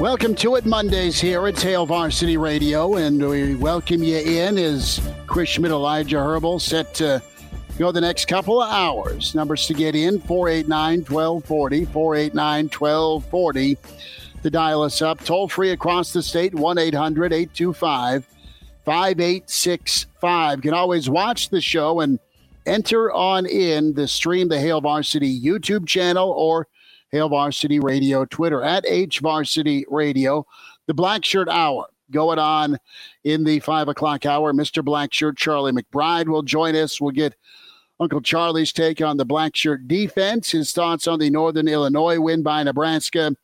Welcome to it Mondays here at Hail Varsity Radio, and we welcome you in as Chris Schmidt, Elijah Herbel, set to go the next couple of hours. Numbers to get in 489 1240, 489 1240 to dial us up. Toll free across the state 1 800 825 5865. You can always watch the show and enter on in the stream, the Hail Varsity YouTube channel or Hail Varsity Radio Twitter at H Varsity Radio. The Black Shirt Hour going on in the five o'clock hour. Mr. Black Shirt Charlie McBride will join us. We'll get Uncle Charlie's take on the Black Shirt defense, his thoughts on the Northern Illinois win by Nebraska,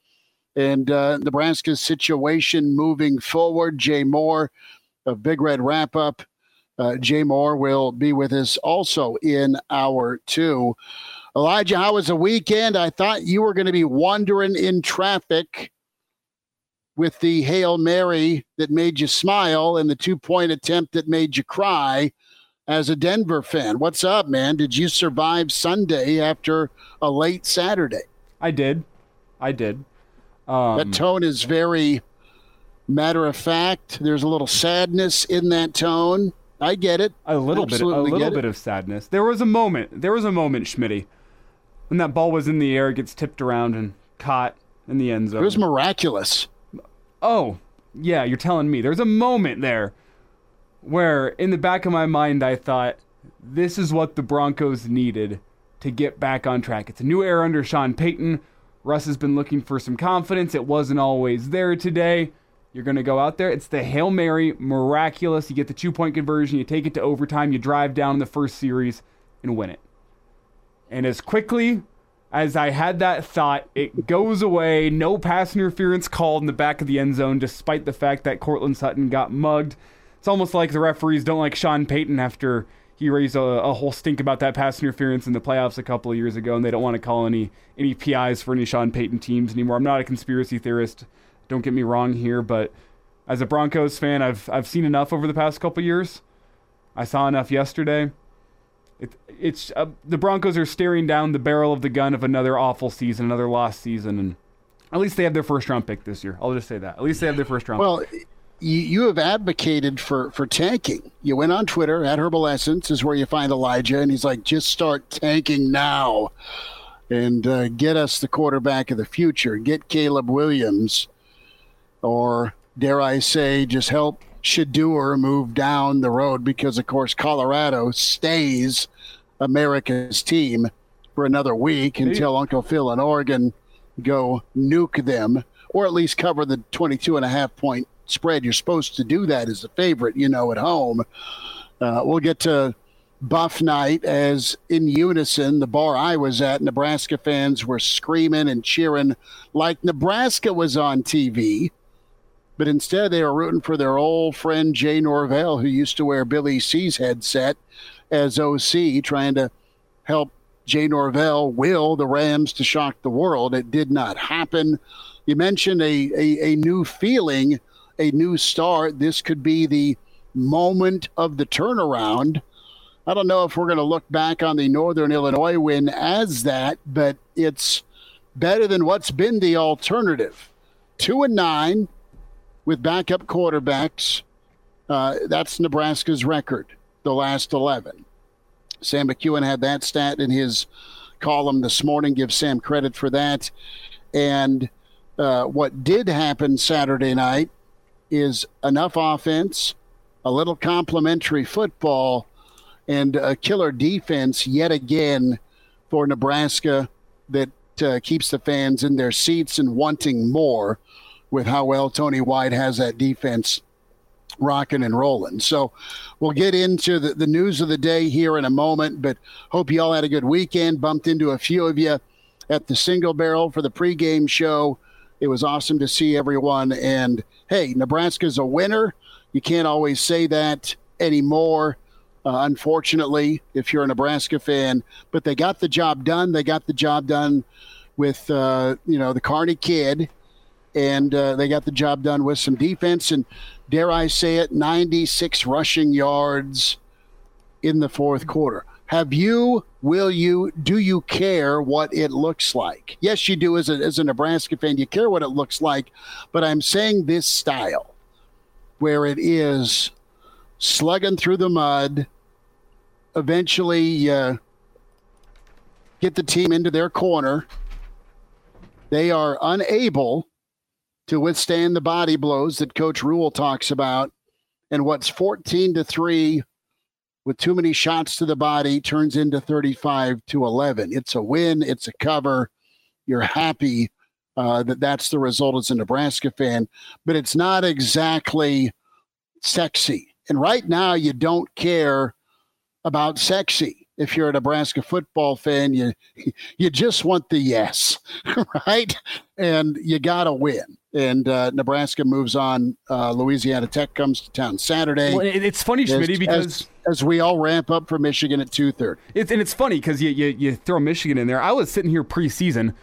and uh, Nebraska's situation moving forward. Jay Moore of Big Red Wrap Up. Uh, Jay Moore will be with us also in hour two. Elijah, how was the weekend? I thought you were going to be wandering in traffic with the Hail Mary that made you smile and the two point attempt that made you cry as a Denver fan. What's up, man? Did you survive Sunday after a late Saturday? I did. I did. Um, that tone is very matter of fact. There's a little sadness in that tone. I get it. A little Absolutely bit, a little bit of sadness. There was a moment. There was a moment, Schmitty, when that ball was in the air, it gets tipped around and caught in the end zone. It was miraculous. Oh, yeah, you're telling me. There's a moment there where, in the back of my mind, I thought, this is what the Broncos needed to get back on track. It's a new era under Sean Payton. Russ has been looking for some confidence. It wasn't always there today. You're going to go out there. It's the Hail Mary, miraculous. You get the two point conversion, you take it to overtime, you drive down in the first series and win it. And as quickly as I had that thought, it goes away. No pass interference called in the back of the end zone, despite the fact that Courtland Sutton got mugged. It's almost like the referees don't like Sean Payton after he raised a, a, whole stink about that pass interference in the playoffs a couple of years ago, and they don't want to call any any PIs for any Sean Payton teams anymore. I'm not a conspiracy theorist. Don't get me wrong here, but as a Broncos fan, I've I've seen enough over the past couple years. I saw enough yesterday. It, it's uh, the Broncos are staring down the barrel of the gun of another awful season, another lost season, and at least they have their first round pick this year. I'll just say that. At least they have their first round. Well, pick. you you have advocated for for tanking. You went on Twitter at Herbal Essence is where you find Elijah, and he's like, just start tanking now, and uh, get us the quarterback of the future. Get Caleb Williams, or dare I say, just help Shedeur move down the road because, of course, Colorado stays America's team for another week until Uncle Phil and Oregon go nuke them or at least cover the 22 and a half point spread. You're supposed to do that as a favorite, you know, at home. Uh, we'll get to Buff Night as in unison, the bar I was at, Nebraska fans were screaming and cheering like Nebraska was on TV but instead they were rooting for their old friend Jay Norvell, who used to wear Billy C's headset as OC, trying to help Jay Norvell will the Rams to shock the world. It did not happen. You mentioned a, a, a new feeling, a new start. This could be the moment of the turnaround. I don't know if we're going to look back on the Northern Illinois win as that, but it's better than what's been the alternative. Two and nine, with backup quarterbacks. Uh, that's Nebraska's record, the last 11. Sam McKewon had that stat in his column this morning. Give Sam credit for that. And uh, what did happen Saturday night is enough offense, a little complementary football, and a killer defense yet again for Nebraska that uh, keeps the fans in their seats and wanting more with how well Tony White has that defense rocking and rolling. So we'll get into the, the news of the day here in a moment, but hope you all had a good weekend. Bumped into a few of you at the single barrel for the pregame show. It was awesome to see everyone. And hey, Nebraska's a winner. You can't always say that anymore, uh, unfortunately, if you're a Nebraska fan. But they got the job done. They got the job done with, uh, you know, the Carney kid. And uh, they got the job done with some defense. And dare I say it, 96 rushing yards in the fourth quarter. Have you, will you, do you care what it looks like? Yes, you do as a, as a Nebraska fan. You care what it looks like. But I'm saying this style where it is slugging through the mud, eventually uh, get the team into their corner. They are unable to withstand the body blows that Coach Rhule talks about. And what's 14 to 3 with too many shots to the body turns into 35 to 11. It's a win, it's a cover. You're happy uh, that that's the result as a Nebraska fan, but it's not exactly sexy. And right now, you don't care about sexy. If you're a Nebraska football fan, you you just want the yes, right? And you got to win and uh, Nebraska moves on. Uh, Louisiana Tech comes to town Saturday. Well, it's funny, Schmidt, because as, as, we all ramp up for Michigan at two thirty. It's, and it's funny because you, you you throw Michigan in there. I was sitting here preseason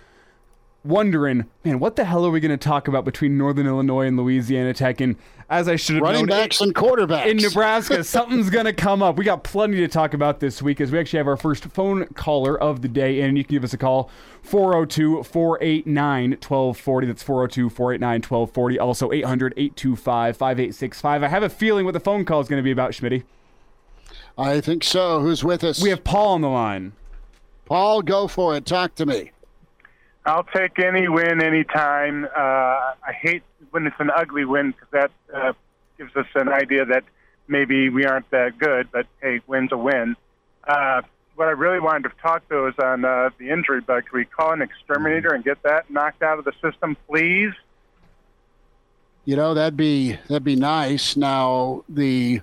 wondering, man, what the hell are we going to talk about between Northern Illinois and Louisiana Tech? And as I should have running known, backs it, and quarterbacks in Nebraska, something's going to come up. We got plenty to talk about this week as we actually have our first phone caller of the day, and you can give us a call 402 489 1240. That's 402 489 1240. Also 800 825 5865. I have a feeling what the phone call is going to be about, Schmitty. I think so. Who's with us? We have Paul on the line. Paul, go for it. Talk to me. I'll take any win anytime. Uh, I hate when it's an ugly win because that uh, gives us an idea that maybe we aren't that good. But hey, win's a win. Uh, what I really wanted to talk though is on uh, the injury bug. Can we call an exterminator and get that knocked out of the system, please? You know that'd be that'd be nice. Now the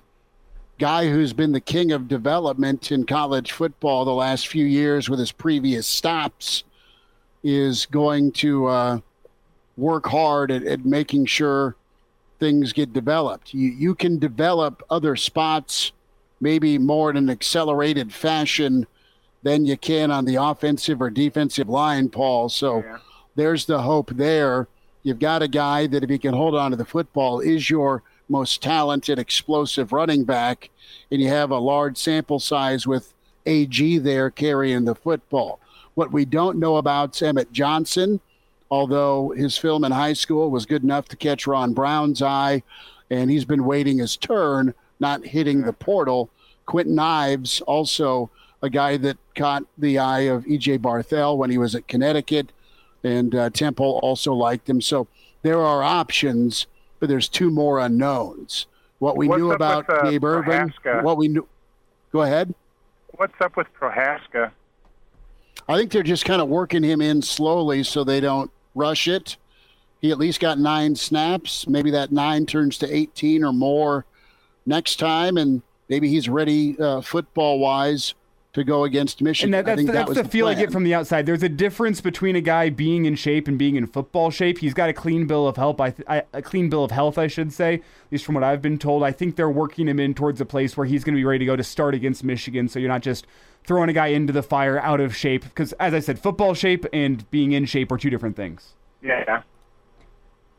guy who's been the king of development in college football the last few years with his previous stops is going to uh, work hard at, at, making sure things get developed. You, you can develop other spots maybe more in an accelerated fashion than you can on the offensive or defensive line, Paul. So yeah. there's the hope there. You've got a guy that, if he can hold on to the football, is your most talented, explosive running back, and you have a large sample size with AG there carrying the football. What we don't know about Emmett Johnson, although his film in high school was good enough to catch Ron Brown's eye, and he's been waiting his turn, not hitting the portal. Quinton Ives, also a guy that caught the eye of EJ Barthel when he was at Connecticut, and uh, Temple also liked him. So there are options, but there's two more unknowns. What we What's knew about with, uh, Gabe Ervin, what we knew. Go ahead. What's up with Prohaska? I think they're just kind of working him in slowly so they don't rush it. He at least got nine snaps. Maybe that nine turns to 18 or more next time, and maybe he's ready uh, football wise to go against Michigan. And that, that's, that's that the, the feel plan. I get from the outside. There's a difference between a guy being in shape and being in football shape. He's got a clean bill of health. I, th- I, a clean bill of health, I should say, at least from what I've been told. I think they're working him in towards a place where he's going to be ready to go to start against Michigan. So you're not just throwing a guy into the fire out of shape. Because as I said, football shape and being in shape are two different things. Yeah.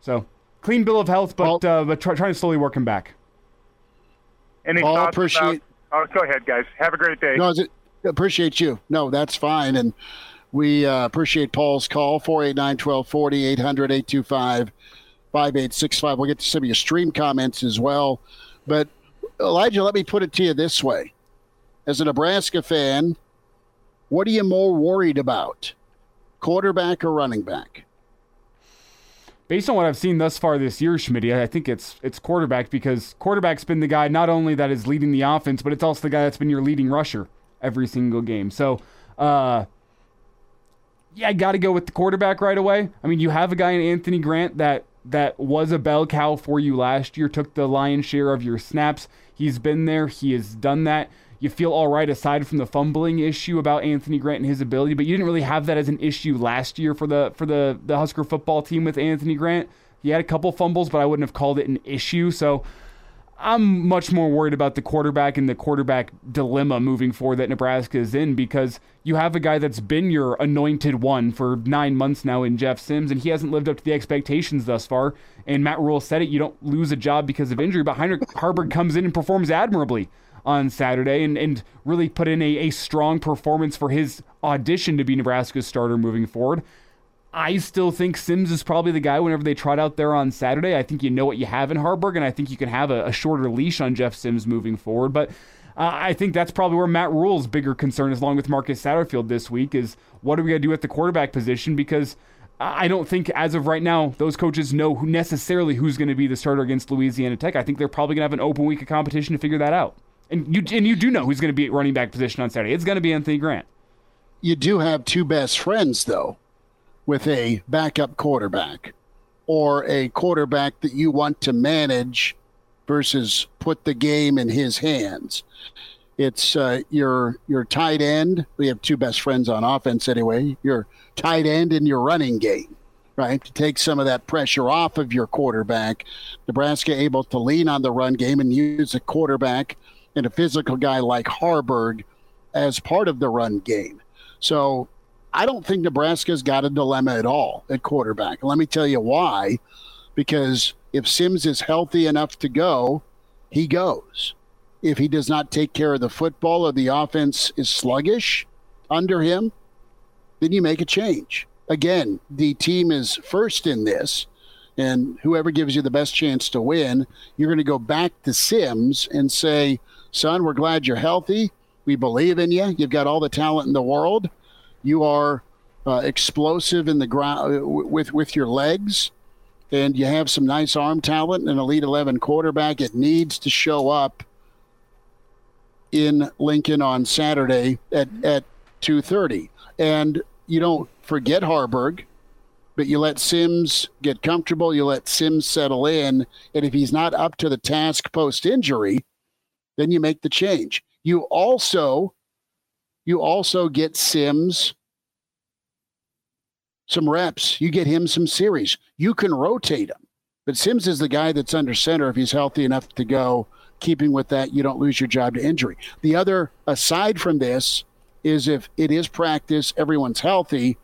So clean bill of health, but uh, but try, trying to slowly work him back. Any Paul, thoughts appreciate. About, oh, go ahead, guys. Have a great day. No, is it? appreciate you. No, that's fine. And we uh, appreciate Paul's call 489 1240 800 825 5865. We'll get to some of your stream comments as well. But Elijah, let me put it to you this way. As a Nebraska fan, what are you more worried about? Quarterback or running back? Based on what I've seen thus far this year, Schmidt, I think it's it's quarterback because quarterback's been the guy not only that is leading the offense, but it's also the guy that's been your leading rusher every single game. So, uh, yeah, I got to go with the quarterback right away. I mean, you have a guy in Anthony Grant that that was a bell cow for you last year, took the lion's share of your snaps. He's been there. He has done that. You feel all right aside from the fumbling issue about Anthony Grant and his ability, but you didn't really have that as an issue last year for the for the the Husker football team with Anthony Grant. He had a couple fumbles, but I wouldn't have called it an issue. So I'm much more worried about the quarterback and the quarterback dilemma moving forward that Nebraska is in because you have a guy that's been your anointed one for nine months now in Jeff Sims, and he hasn't lived up to the expectations thus far. And Matt Rhule said it you don't lose a job because of injury, but Heinrich Haarberg comes in and performs admirably on Saturday and, and really put in a, a strong performance for his audition to be Nebraska's starter moving forward. I still think Sims is probably the guy whenever they trot out there on Saturday. I think you know what you have in Haarberg, and I think you can have a, a shorter leash on Jeff Sims moving forward. But uh, I think that's probably where Matt Rhule's bigger concern is, along with Marcus Satterfield this week, is what are we going to do at the quarterback position? Because I don't think, as of right now, those coaches know who necessarily who's going to be the starter against Louisiana Tech. I think they're probably going to have an open week of competition to figure that out. And you and you do know who's going to be at running back position on Saturday. It's going to be Anthony Grant. You do have two best friends, though with a backup quarterback or a quarterback that you want to manage versus put the game in his hands. It's uh, your your tight end. We have two best friends on offense anyway. Your tight end and your running game, right? To take some of that pressure off of your quarterback. Nebraska able to lean on the run game and use a quarterback and a physical guy like Haarberg as part of the run game. So I don't think Nebraska's got a dilemma at all at quarterback. Let me tell you why. Because if Sims is healthy enough to go, he goes. If he does not take care of the football or the offense is sluggish under him, then you make a change. Again, the team is first in this, and whoever gives you the best chance to win, you're going to go back to Sims and say, son, we're glad you're healthy. We believe in you. You've got all the talent in the world you are uh, explosive in the ground uh, with with your legs, and you have some nice arm talent. An elite eleven quarterback. It needs to show up in Lincoln on Saturday at at two thirty, and you don't forget Haarberg, But you let Sims get comfortable. You let Sims settle in, and if he's not up to the task post injury, then you make the change. You also you also get Sims some reps. You get him some series. You can rotate him. But Sims is the guy that's under center if he's healthy enough to go. Keeping with that, you don't lose your job to injury. The other, aside from this, is if it is practice, everyone's healthy.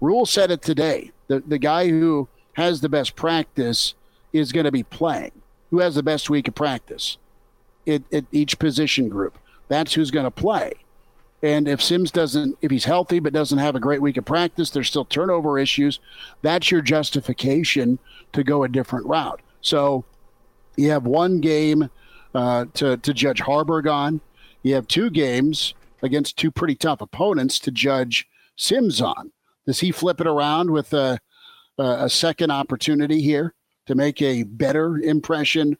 Rhule said it today. The, the guy who has the best practice is going to be playing. Who has the best week of practice? At, at each position group. That's who's going to play. And if Sims doesn't, if he's healthy but doesn't have a great week of practice, there's still turnover issues. That's your justification to go a different route. So you have one game uh, to, to judge Haarberg on. You have two games against two pretty tough opponents to judge Sims on. Does he flip it around with a, a second opportunity here to make a better impression?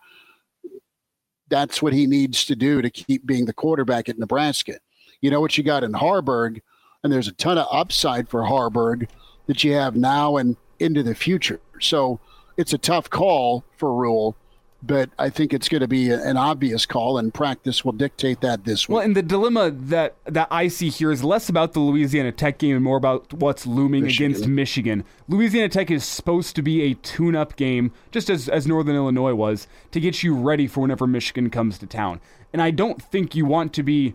That's what he needs to do to keep being the quarterback at Nebraska you know what you got in Haarberg, and there's a ton of upside for Haarberg that you have now and into the future. So it's a tough call for Rhule, but I think it's going to be an obvious call, and practice will dictate that this week. Well, and the dilemma that that I see here is less about the Louisiana Tech game and more about what's looming Michigan. against Michigan. Louisiana Tech is supposed to be a tune-up game, just as as Northern Illinois was, to get you ready for whenever Michigan comes to town. And I don't think you want to be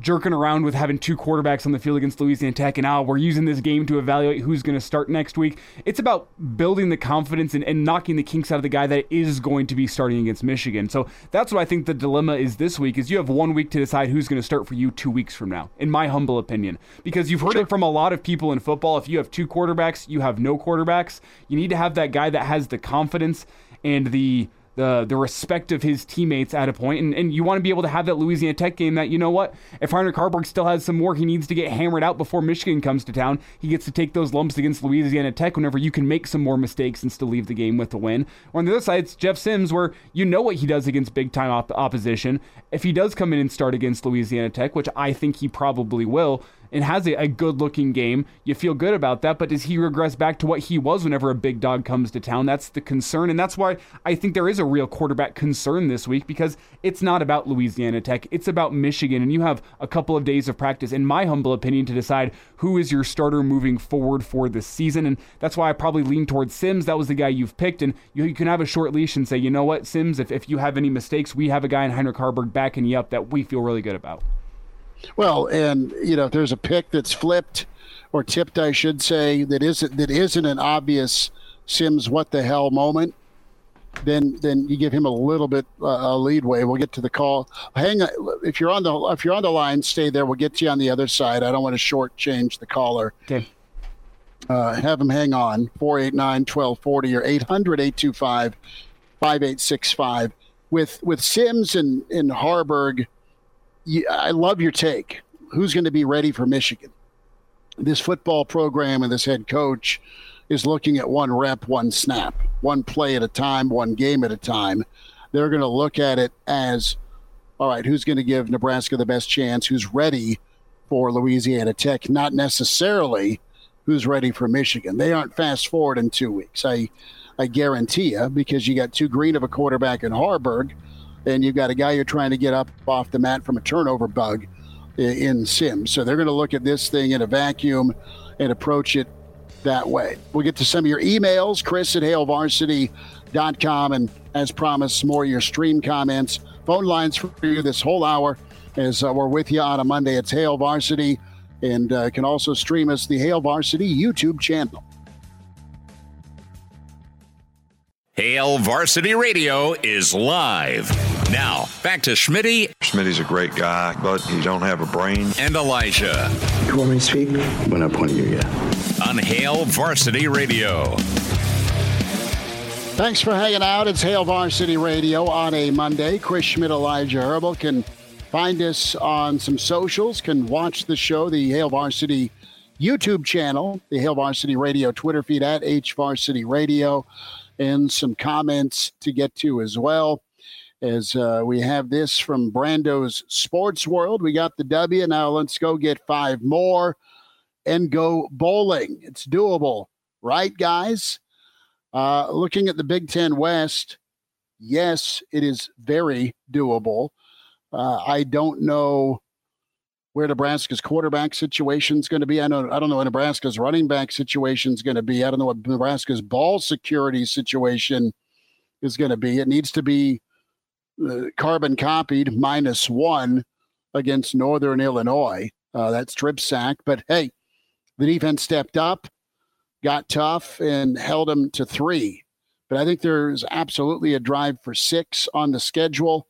jerking around with having two quarterbacks on the field against Louisiana Tech and now oh, we're using this game to evaluate who's going to start next week. It's about building the confidence and, and knocking the kinks out of the guy that is going to be starting against Michigan. So that's what I think the dilemma is this week is you have one week to decide who's going to start for you two weeks from now, in my humble opinion. Because you've heard it from a lot of people in football. If you have two quarterbacks, you have no quarterbacks. You need to have that guy that has the confidence and the the the respect of his teammates at a point, and, and you want to be able to have that Louisiana Tech game that you know what if Heinrich Haarberg still has some more he needs to get hammered out before Michigan comes to town, he gets to take those lumps against Louisiana Tech whenever you can make some more mistakes and still leave the game with a win. Or on the other side, it's Jeff Sims where you know what he does against big time op- opposition. If he does come in and start against Louisiana Tech, which I think he probably will, and has a, a good looking game, you feel good about that. But does he regress back to what he was whenever a big dog comes to town? That's the concern. And that's why I think there is a real quarterback concern this week because it's not about Louisiana Tech, it's about Michigan. And you have a couple of days of practice, in my humble opinion, to decide who is your starter moving forward for this season. And that's why I probably lean towards Sims. That was the guy you've picked. And you, you can have a short leash and say, you know what, Sims, if, if you have any mistakes, we have a guy in Heinrich Haarberg backing you up that we feel really good about. Well, and you know, if there's a pick that's flipped or tipped, I should say, that isn't that isn't an obvious Sims what the hell moment, then then you give him a little bit uh, a leadway. We'll get to the call. Hang on, if you're on the if you're on the line, stay there. We'll get to you on the other side. I don't want to shortchange the caller. Okay. Uh, have him hang on 489 1240 or 800 825 5865 with with Sims and in Haarberg you, I love your take. Who's going to be ready for Michigan? This football program and this head coach is looking at one rep, one snap, one play at a time, one game at a time. They're going to look at it as all right, who's going to give Nebraska the best chance? Who's ready for Louisiana Tech? Not necessarily who's ready for Michigan. They aren't fast forward in two weeks. I, I guarantee you, because you got too green of a quarterback in Haarberg and you've got a guy you're trying to get up off the mat from a turnover bug in Sims. So they're going to look at this thing in a vacuum and approach it that way. We'll get to some of your emails, Chris at HailVarsity.com. And as promised, more of your stream comments. Phone lines for you this whole hour as uh, we're with you on a Monday. It's Hail Varsity and uh, can also stream us the Hail Varsity YouTube channel. Hail Varsity Radio is live. Now, back to Schmitty. Schmitty's a great guy, but he don't have a brain. And Elijah. You want me to speak? When I point at you, yeah. On Hail Varsity Radio. Thanks for hanging out. It's Hail Varsity Radio on a Monday. Chris Schmidt, Elijah Herbel can find us on some socials, can watch the show, the Hail Varsity YouTube channel, the Hail Varsity Radio Twitter feed at H Varsity Radio and some comments to get to as well. As uh, we have this from Brando's Sports World, we got the W. Now let's go get five more and go bowling. It's doable, right, guys? Uh, looking at the Big Ten West, yes, it is very doable. Uh, I don't know where Nebraska's quarterback situation is going to be. I know I don't know Nebraska's running back situation is going to be. I don't know what Nebraska's ball security situation is going to be. It needs to be uh, carbon copied minus one against Northern Illinois. Uh, that strip sack. But hey, the defense stepped up, got tough, and held them to three. But I think there's absolutely a drive for six on the schedule.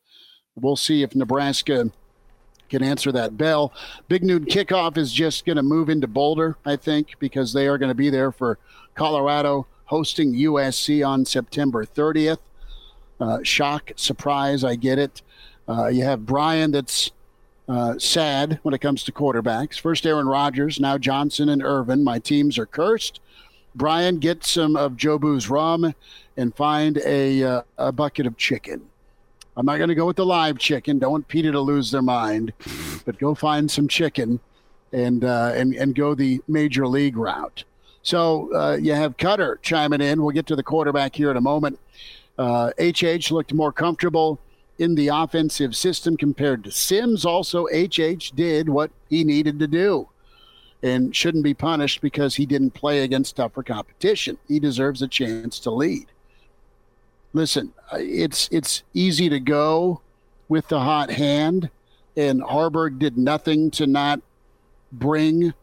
We'll see if Nebraska can answer that bell. Big Noon kickoff is just going to move into Boulder, I think, because they are going to be there for Colorado hosting USC on September 30th. Uh, shock, surprise, I get it. Uh, you have Brian that's uh, sad when it comes to quarterbacks. First Aaron Rodgers, now Johnson and Ervin. My teams are cursed. Brian, get some of Jobu's rum and find a, uh, a bucket of chicken. I'm not going to go with the live chicken. Don't want Peter to lose their mind, but go find some chicken and uh, and and go the major league route. So uh, you have Cutter chiming in. We'll get to the quarterback here in a moment. Uh, HH looked more comfortable in the offensive system compared to Sims. Also, HH did what he needed to do and shouldn't be punished because he didn't play against tougher competition. He deserves a chance to lead listen, it's it's easy to go with the hot hand, and Haarberg did nothing to not bring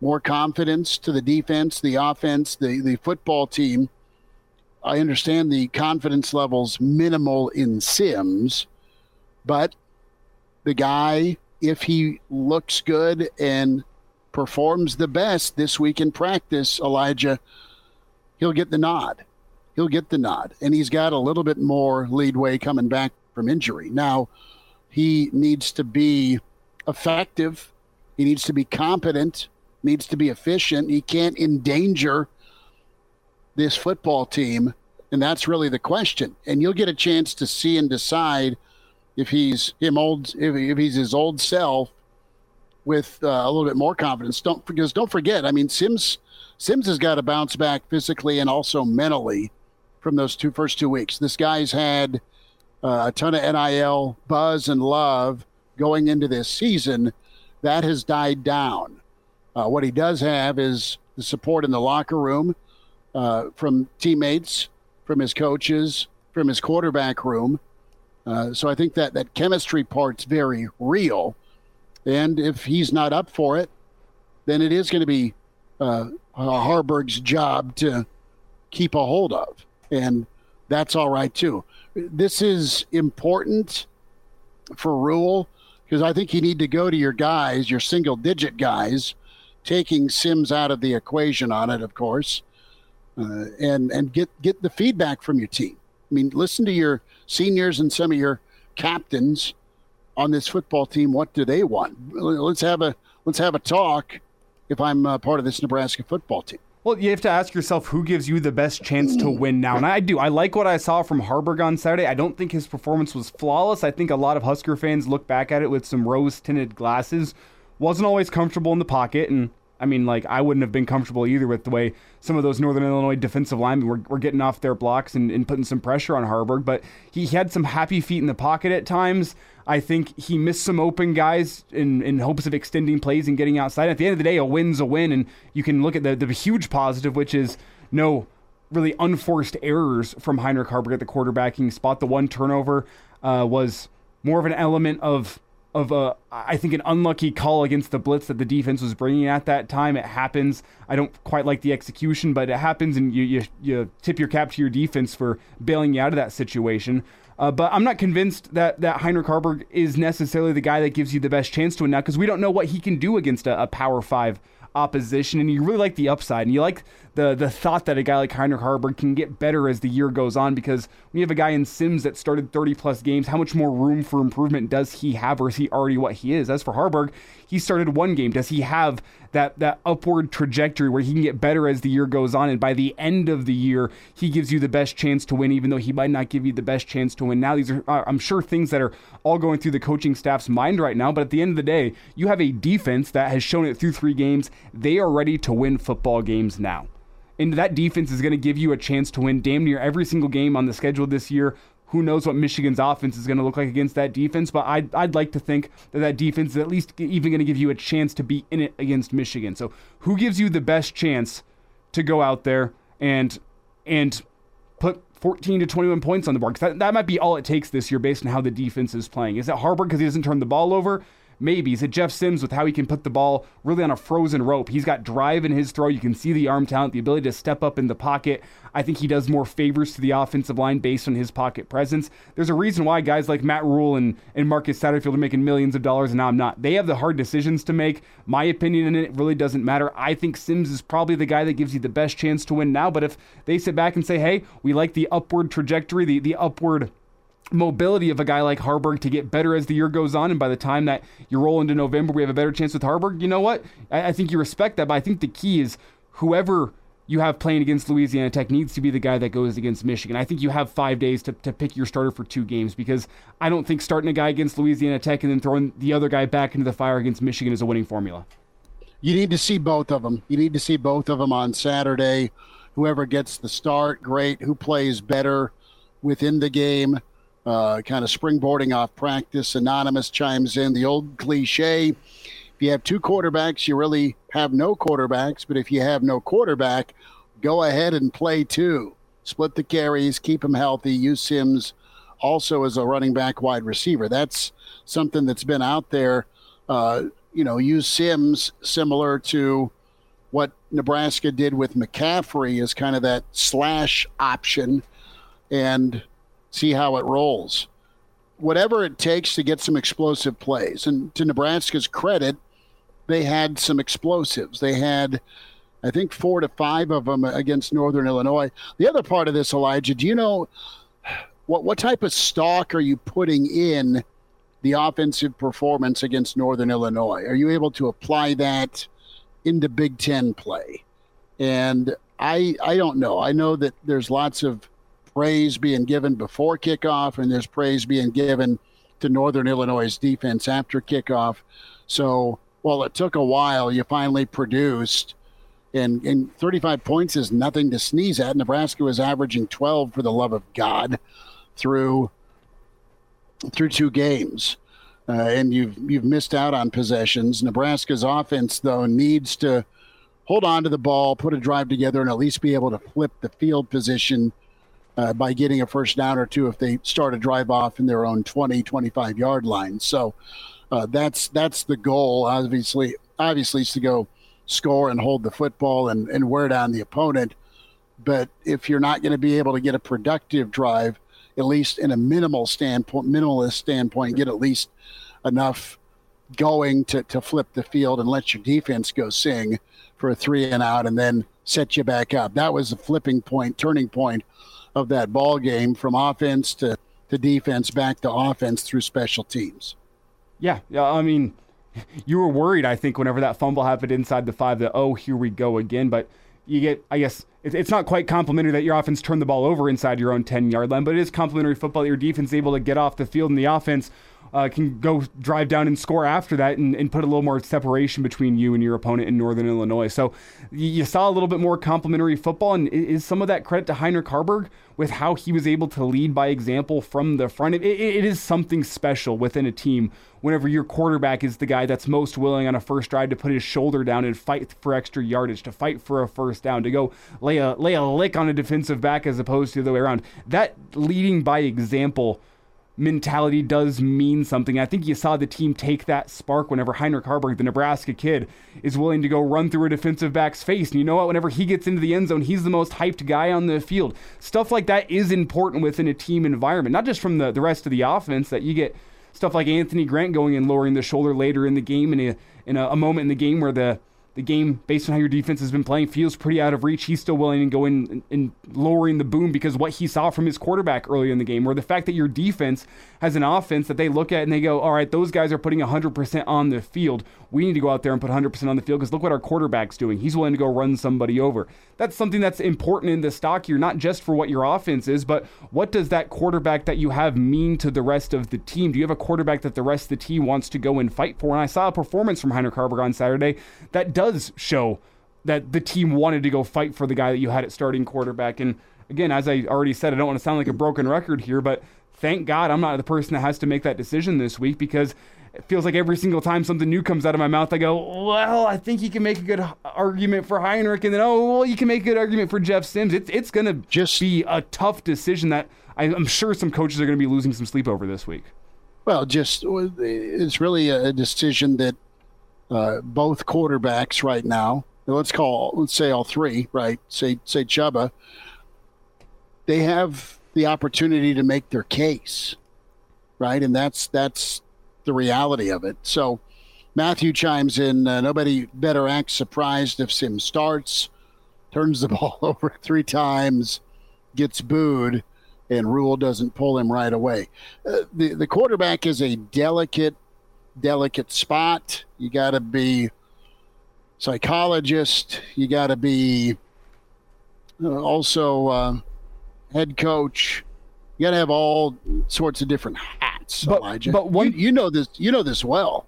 more confidence to the defense, the offense, the the football team. I understand the confidence levels minimal in Sims, but the guy, if he looks good and performs the best this week in practice, Elijah, he'll get the nod he'll get the nod. And he's got a little bit more leadway coming back from injury. Now, he needs to be effective, he needs to be competent, needs to be efficient. He can't endanger this football team. And that's really the question. And you'll get a chance to see and decide if he's him old if, if he's his old self with uh, a little bit more confidence. Don't because don't forget. I mean, Sims Sims has got to bounce back physically and also mentally from those two first two weeks. This guy's had uh, a ton of NIL buzz and love going into this season. That has died down. Uh, what he does have is the support in the locker room uh, from teammates, from his coaches, from his quarterback room. Uh, so I think that that chemistry part's very real. And if he's not up for it, then it is going to be uh, Haarberg's job to keep a hold of. And that's all right too. This is important for Rhule because I think you need to go to your guys, your single digit guys, taking Sims out of the equation on it, of course, uh, and and get get the feedback from your team. I mean, listen to your seniors and some of your captains on this football team. What do they want? Let's have a let's have a talk. If I'm uh, part of this Nebraska football team. Well, you have to ask yourself who gives you the best chance to win now. And I do. I like what I saw from Haarberg on Saturday. I don't think his performance was flawless. I think a lot of Husker fans look back at it with some rose tinted glasses. Wasn't always comfortable in the pocket, and I mean, like, I wouldn't have been comfortable either with the way some of those Northern Illinois defensive linemen were, were getting off their blocks and, and putting some pressure on Haarberg. But he had some happy feet in the pocket at times. I think he missed some open guys in, in hopes of extending plays and getting outside. At the end of the day, a win's a win. And you can look at the, the huge positive, which is no really unforced errors from Heinrich Haarberg at the quarterbacking spot. The one turnover uh, was more of an element of of a, I think an unlucky call against the blitz that the defense was bringing at that time. It happens. I don't quite like the execution, but it happens, and you you, you tip your cap to your defense for bailing you out of that situation. Uh, but I'm not convinced that that Heinrich Haarberg is necessarily the guy that gives you the best chance to win now because we don't know what he can do against a, a Power Five opposition, and you really like the upside, and you like the the thought that a guy like Heinrich Haarberg can get better as the year goes on because when you have a guy in Sims that started 30 plus games, how much more room for improvement does he have, or is he already what he is? As for Haarberg, he started one game. Does he have that that upward trajectory where he can get better as the year goes on, and by the end of the year, he gives you the best chance to win, even though he might not give you the best chance to win now. These are, uh, I'm sure, things that are all going through the coaching staff's mind right now. But at the end of the day, you have a defense that has shown it through three games. They are ready to win football games now. And that defense is going to give you a chance to win damn near every single game on the schedule this year. Who knows what Michigan's offense is going to look like against that defense? But I'd, I'd like to think that that defense is at least even going to give you a chance to be in it against Michigan. So who gives you the best chance to go out there and and put 14 to 21 points on the board? That, that might be all it takes this year based on how the defense is playing. Is it Haarberg because he doesn't turn the ball over? Maybe. Is it Jeff Sims with how he can put the ball really on a frozen rope? He's got drive in his throw. You can see the arm talent, the ability to step up in the pocket. I think he does more favors to the offensive line based on his pocket presence. There's a reason why guys like Matt Rhule and, and Marcus Satterfield are making millions of dollars, and now I'm not. They have the hard decisions to make. My opinion in it really doesn't matter. I think Sims is probably the guy that gives you the best chance to win now. But if they sit back and say, hey, we like the upward trajectory, the, the upward mobility of a guy like Haarberg to get better as the year goes on. And by the time that you roll into November, we have a better chance with Haarberg. You know what? I, I think you respect that, but I think the key is whoever you have playing against Louisiana Tech needs to be the guy that goes against Michigan. I think you have five days to, to pick your starter for two games because I don't think starting a guy against Louisiana Tech and then throwing the other guy back into the fire against Michigan is a winning formula. You need to see both of them. You need to see both of them on Saturday. Whoever gets the start, great. Who plays better within the game? Uh, kind of springboarding off practice. Anonymous chimes in the old cliche if you have two quarterbacks, you really have no quarterbacks. But if you have no quarterback, go ahead and play two. Split the carries, keep them healthy. Use Sims also as a running back wide receiver. That's something that's been out there. Uh, you know, use Sims similar to what Nebraska did with McCaffrey is kind of that slash option. And see how it rolls. Whatever it takes to get some explosive plays. And to Nebraska's credit, they had some explosives. They had, I think, four to five of them against Northern Illinois. The other part of this, Elijah, do you know what what type of stock are you putting in the offensive performance against Northern Illinois? Are you able to apply that into Big Ten play? And I I don't know. I know that there's lots of praise being given before kickoff, and there's praise being given to Northern Illinois' defense after kickoff. So while it took a while. You finally produced. And, and 35 points is nothing to sneeze at. Nebraska was averaging 12 for the love of God through through two games. Uh, and you've you've missed out on possessions. Nebraska's offense, though, needs to hold on to the ball, put a drive together, and at least be able to flip the field position uh, by getting a first down or two if they start a drive off in their own 20, 25 yard line. So uh, that's that's the goal. Obviously, obviously, is to go score and hold the football and, and wear down the opponent. But if you're not going to be able to get a productive drive, at least in a minimal standpoint, minimalist standpoint, get at least enough going to, to flip the field and let your defense go sing for a three and out and then set you back up. That was the flipping point, turning point of that ball game from offense to, to defense back to offense through special teams. Yeah, yeah. I mean, you were worried, I think, whenever that fumble happened inside the five that, oh, here we go again. But you get, I guess, it's not quite complimentary that your offense turned the ball over inside your own 10 yard line, but it is complimentary football that your defense is able to get off the field and the offense uh, can go drive down and score after that and, and, put a little more separation between you and your opponent in Northern Illinois. So you saw a little bit more complimentary football, and is some of that credit to Heinrich Haarberg with how he was able to lead by example from the front? it, it, it is something special within a team whenever your quarterback is the guy that's most willing on a first drive to put his shoulder down and fight for extra yardage, to fight for a first down, to go lay a lay a lick on a defensive back as opposed to the other way around. That leading by example mentality does mean something. I think you saw the team take that spark whenever Heinrich Haarberg, the Nebraska kid, is willing to go run through a defensive back's face. And you know what? Whenever he gets into the end zone, he's the most hyped guy on the field. Stuff like that is important within a team environment, not just from the, the rest of the offense that you get stuff like Anthony Grant going and lowering the shoulder later in the game in a, in a, a moment in the game where the the game, based on how your defense has been playing, feels pretty out of reach. He's still willing to go in and, lowering the boom because what he saw from his quarterback earlier in the game, or the fact that your defense has an offense that they look at and they go, all right, those guys are putting 100% on the field. We need to go out there and put 100% on the field because look what our quarterback's doing. He's willing to go run somebody over. That's something that's important in the stock here, not just for what your offense is, but what does that quarterback that you have mean to the rest of the team? Do you have a quarterback that the rest of the team wants to go and fight for? And I saw a performance from Heinrich Haarberg on Saturday that does show that the team wanted to go fight for the guy that you had at starting quarterback. And again, as I already said, I don't want to sound like a broken record here, but thank God I'm not the person that has to make that decision this week because it feels like every single time something new comes out of my mouth, I go, well, I think you can make a good argument for Heinrich, and then oh, well, you can make a good argument for Jeff Sims. It's it's going to just be a tough decision that I, am sure some coaches are going to be losing some sleep over this week. Well, just uh, it's really a decision that uh, both quarterbacks right now. Let's call let's say all three, right? Say say Chubba. They have the opportunity to make their case, right? And that's that's the reality of it. So Matthew chimes in. Uh, nobody better act surprised if Sim starts, turns the ball over three times, gets booed, and Rhule doesn't pull him right away. Uh, the the quarterback is a delicate delicate spot. You got to be psychologist. You got to be uh, also uh, head coach. You got to have all sorts of different hats, but, Elijah. But one, you, you know this. You know this well.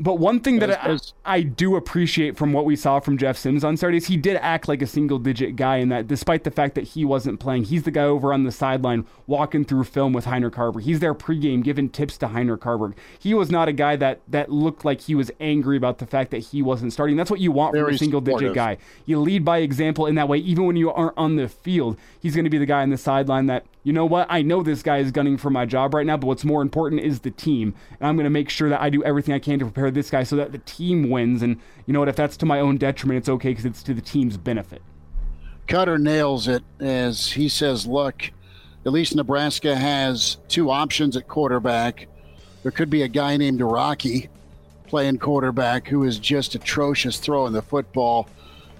But one thing that I, I, do appreciate from what we saw from Jeff Sims on Saturday is he did act like a single digit guy in that, despite the fact that he wasn't playing. He's the guy over on the sideline walking through film with Heinrich Haarberg. He's there pregame giving tips to Heinrich Haarberg. He was not a guy that, that looked like he was angry about the fact that he wasn't starting. That's what you want Very from a single digit guy. You lead by example in that way, even when you aren't on the field. He's going to be the guy on the sideline that you know what? I know this guy is gunning for my job right now, but what's more important is the team. And I'm going to make sure that I do everything I can to prepare this guy so that the team wins. And you know what? If that's to my own detriment, it's okay because it's to the team's benefit. Cutter nails it as he says, look, at least Nebraska has two options at quarterback. There could be a guy named Rocky playing quarterback who is just atrocious throwing the football.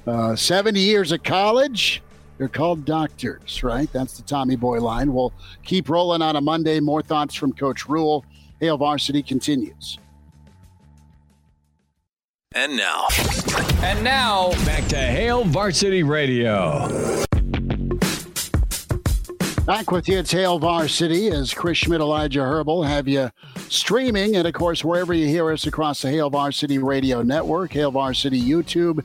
Uh, 70 years of college, they're called doctors, right? That's the Tommy Boy line. We'll keep rolling on a Monday. More thoughts from Coach Rhule. Hail Varsity continues. And now. And now, back to Hail Varsity Radio. Back with you, it's Hail Varsity as Chris Schmidt, Elijah Herbel have you streaming, and of course, wherever you hear us across the Hail Varsity Radio Network, Hail Varsity YouTube,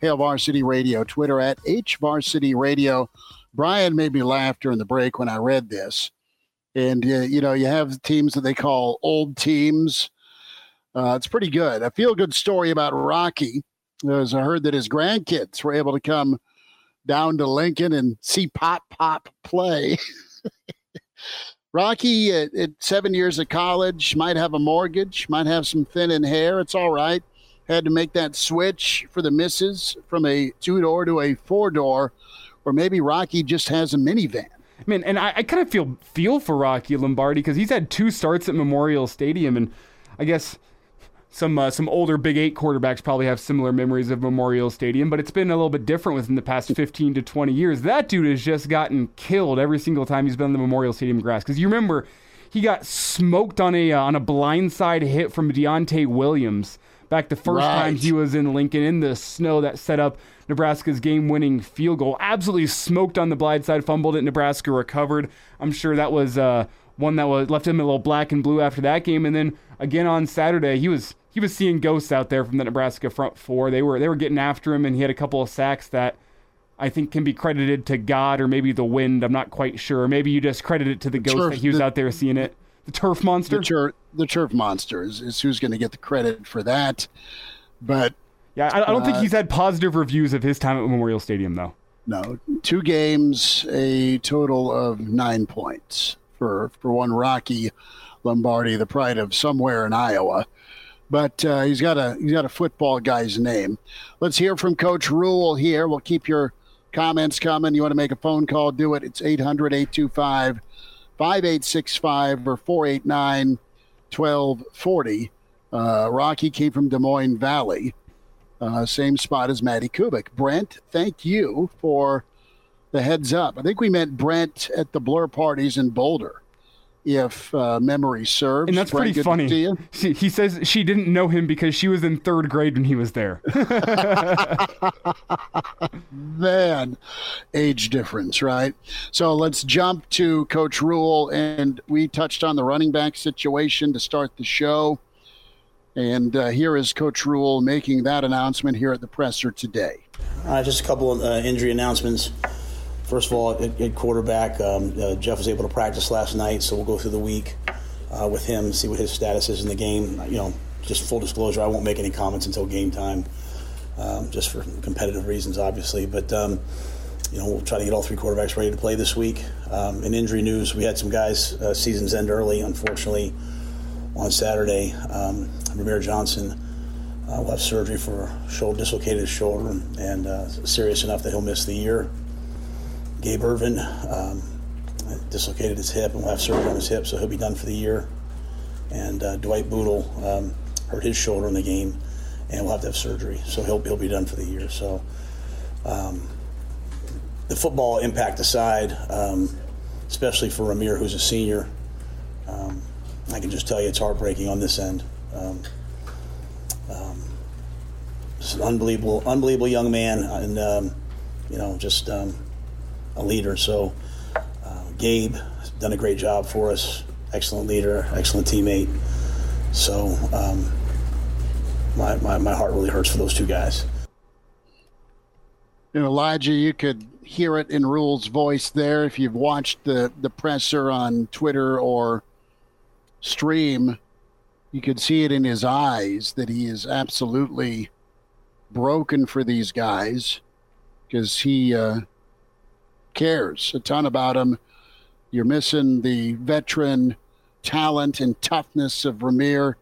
Hail Varsity Radio Twitter at H Varsity Radio. Brian made me laugh during the break when I read this. And, uh, you know, you have teams that they call old teams. Uh, it's pretty good. A feel good story about Rocky. I heard that his grandkids were able to come down to Lincoln and see Pop Pop play. Rocky, at, at, seven years of college, might have a mortgage, might have some thinning hair. It's all right. Had to make that switch for the misses from a two door to a four door, or maybe Rocky just has a minivan. I mean, and I, I kind of feel feel for Rocky Lombardi because he's had two starts at Memorial Stadium, and I guess some uh, some older Big Eight quarterbacks probably have similar memories of Memorial Stadium, but it's been a little bit different within the past 15 to 20 years. That dude has just gotten killed every single time he's been on the Memorial Stadium grass. Because you remember, he got smoked on a uh, on a blindside hit from Deontai Williams back the first right. time he was in Lincoln in the snow that set up Nebraska's game-winning field goal. Absolutely smoked on the blindside, fumbled it. Nebraska recovered. I'm sure that was uh, one that was left him a little black and blue after that game, and then again on Saturday he was he was seeing ghosts out there from the Nebraska front four. They were they were getting after him, and he had a couple of sacks that I think can be credited to God or maybe the wind. I'm not quite sure. Maybe you just credit it to the, the ghost turf, that he was the, out there seeing it. The turf monster. The, tur- the turf monster is, is who's going to get the credit for that. But yeah, I, I don't uh, think he's had positive reviews of his time at Memorial Stadium though. No, two games, a total of nine points for for one Rocky Lombardi, the pride of somewhere in Iowa but uh, he's got a he's got a football guy's name. Let's hear from Coach Rhule here. We'll keep your comments coming. You want to make a phone call, do it. It's 800 825 5865 or 489 1240. Uh, Rocky came from Des Moines Valley, uh, same spot as Madi Kubik. Brent, thank you for the heads up. I think we met Brent at the Blur parties in Boulder if uh, memory serves. And that's pretty funny. She, he says she didn't know him because she was in third grade when he was there. Man, age difference, right? So let's jump to Coach Rhule. And we touched on the running back situation to start the show. And uh, here is Coach Rhule making that announcement here at the presser today. Uh, just a couple of uh, injury announcements. First of all, at, at quarterback, um, uh, Jeff was able to practice last night, so we'll go through the week uh, with him, see what his status is in the game. You know, just full disclosure, I won't make any comments until game time, um, just for competitive reasons, obviously. But um, you know, we'll try to get all three quarterbacks ready to play this week. Um, in injury news, we had some guys uh, seasons end early, unfortunately, on Saturday. Um, Rahmir Johnson uh, will have surgery for shoulder dislocated shoulder and, and uh, serious enough that he'll miss the year. Gabe Ervin um, dislocated his hip and will have surgery on his hip, so he'll be done for the year. And uh, Dwight Bootle um, hurt his shoulder in the game and will have to have surgery, so he'll, he'll be done for the year. So, um, the football impact aside, um, especially for Rahmir, who's a senior, um, I can just tell you it's heartbreaking on this end. Um, it's an unbelievable, unbelievable young man, and you know, just um, a leader. So uh, Gabe has done a great job for us. Excellent leader, excellent teammate. So um, my, my, my heart really hurts for those two guys. You know, Elijah, you could hear it in Rhule's voice there if you've watched the, the presser on Twitter or stream. You could see it in his eyes that he is absolutely broken for these guys because he uh, cares a ton about him. You're missing the veteran talent and toughness of Rahmir.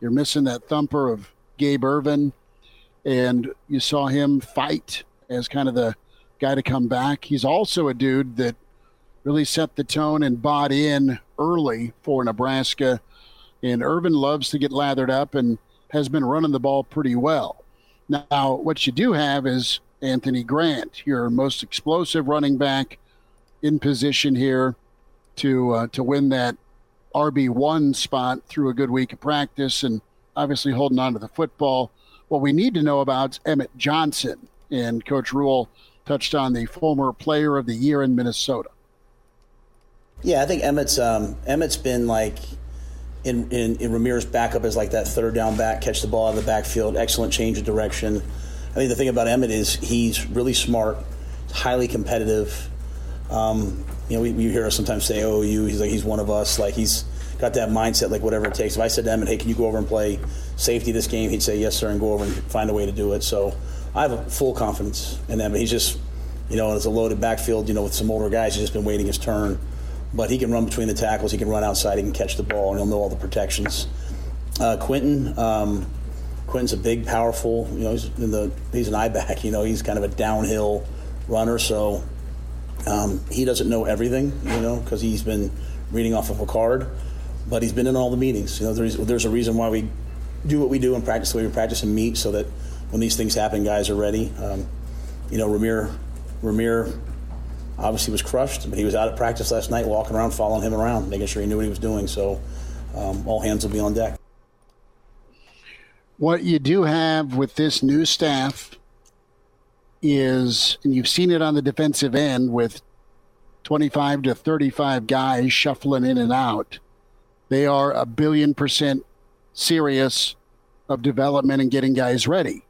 You're missing that thumper of Gabe Ervin. And you saw him fight as kind of the guy to come back. He's also a dude that really set the tone and bought in early for Nebraska. And Ervin loves to get lathered up and has been running the ball pretty well. Now, what you do have is Anthony Grant, your most explosive running back in position here to uh, to win that RB one spot through a good week of practice and obviously holding on to the football. What we need to know about is Emmett Johnson, and Coach Rhule touched on the former Player of the Year in Minnesota. Yeah, I think Emmett's um, Emmett's been like in, in, in Rahmir's backup as like that third down back, catch the ball out of the backfield, excellent change of direction. I think the thing about Emmett is he's really smart, highly competitive. Um, you know, we, we hear us sometimes say, "Oh, you," he's like he's one of us. Like he's got that mindset, like whatever it takes. If I said to Emmett, "Hey, can you go over and play safety this game?" He'd say, "Yes, sir," and go over and find a way to do it. So I have full confidence in Emmett. He's just, you know, it's a loaded backfield. You know, with some older guys, he's just been waiting his turn. But he can run between the tackles. He can run outside. He can catch the ball, and he'll know all the protections. Uh, Quinton, um, Quinton's a big, powerful. You know, he's in the he's an I-back. You know, he's kind of a downhill runner. So um, he doesn't know everything. You know, because he's been reading off of a card, but he's been in all the meetings. You know, there's there's a reason why we do what we do and practice the way we practice and meet, so that when these things happen, guys are ready. Um, you know, Rahmir, Rahmir obviously was crushed, but he was out at practice last night, walking around, following him around, making sure he knew what he was doing. So um, all hands will be on deck. What you do have with this new staff is, and you've seen it on the defensive end with 25 to 35 guys shuffling in and out. They are a billion percent serious of development and getting guys ready.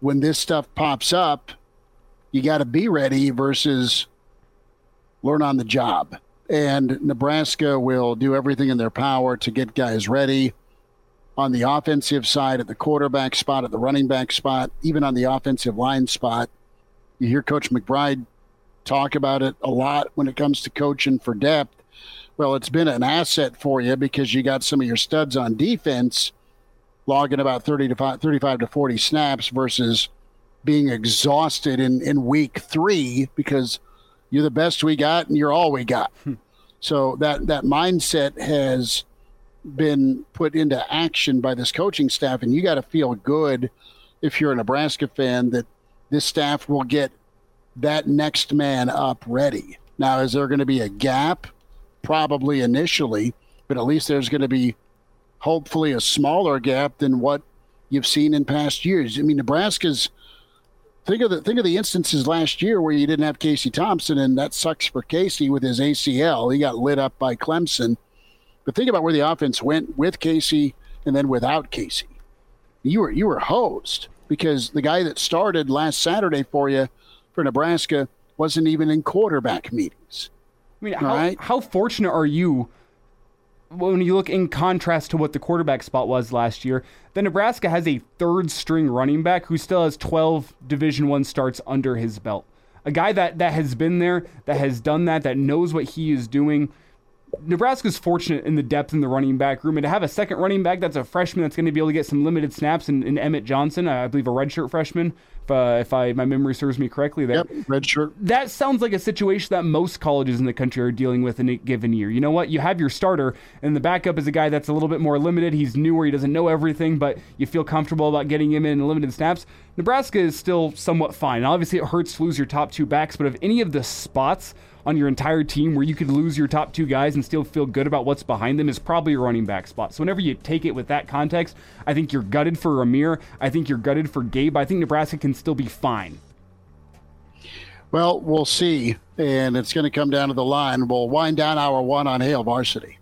When this stuff pops up, you got to be ready versus learn on the job. And Nebraska will do everything in their power to get guys ready on the offensive side, at the quarterback spot, at the running back spot, even on the offensive line spot. You hear Coach McBride talk about it a lot when it comes to coaching for depth. Well, it's been an asset for you because you got some of your studs on defense logging about 30 to 5, 35 to 40 snaps versus being exhausted in, in week three because you're the best we got and you're all we got. Hmm. So that, that mindset has been put into action by this coaching staff, and you got to feel good if you're a Nebraska fan that this staff will get that next man up ready. Now, is there going to be a gap? Probably initially, but at least there's going to be hopefully a smaller gap than what you've seen in past years. I mean, Nebraska's think of the think of the instances last year where you didn't have Casey Thompson, and that sucks for Casey with his ACL. He got lit up by Clemson. But think about where the offense went with Casey and then without Casey. You were you were hosed because the guy that started last Saturday for you for Nebraska wasn't even in quarterback meetings. I mean, how, right? how fortunate are you when you look in contrast to what the quarterback spot was last year, then Nebraska has a third string running back who still has 12 Division 1 starts under his belt. A guy that that has been there, that has done that, that knows what he is doing. Nebraska's fortunate in the depth in the running back room, and to have a second running back that's a freshman that's going to be able to get some limited snaps, and, and Emmett Johnson, I believe a redshirt freshman, if, uh, if I my memory serves me correctly. There, yep, redshirt. That sounds like a situation that most colleges in the country are dealing with in a given year. You know what? You have your starter, and the backup is a guy that's a little bit more limited. He's newer, he doesn't know everything, but you feel comfortable about getting him in limited snaps. Nebraska is still somewhat fine. Obviously, it hurts to lose your top two backs, but of any of the spots on your entire team where you could lose your top two guys and still feel good about what's behind them is probably your running back spot. So whenever you take it with that context, I think you're gutted for Rahmir. I think you're gutted for Gabe. I think Nebraska can still be fine. Well, we'll see. And it's going to come down to the line. We'll wind down hour one on Hail Varsity.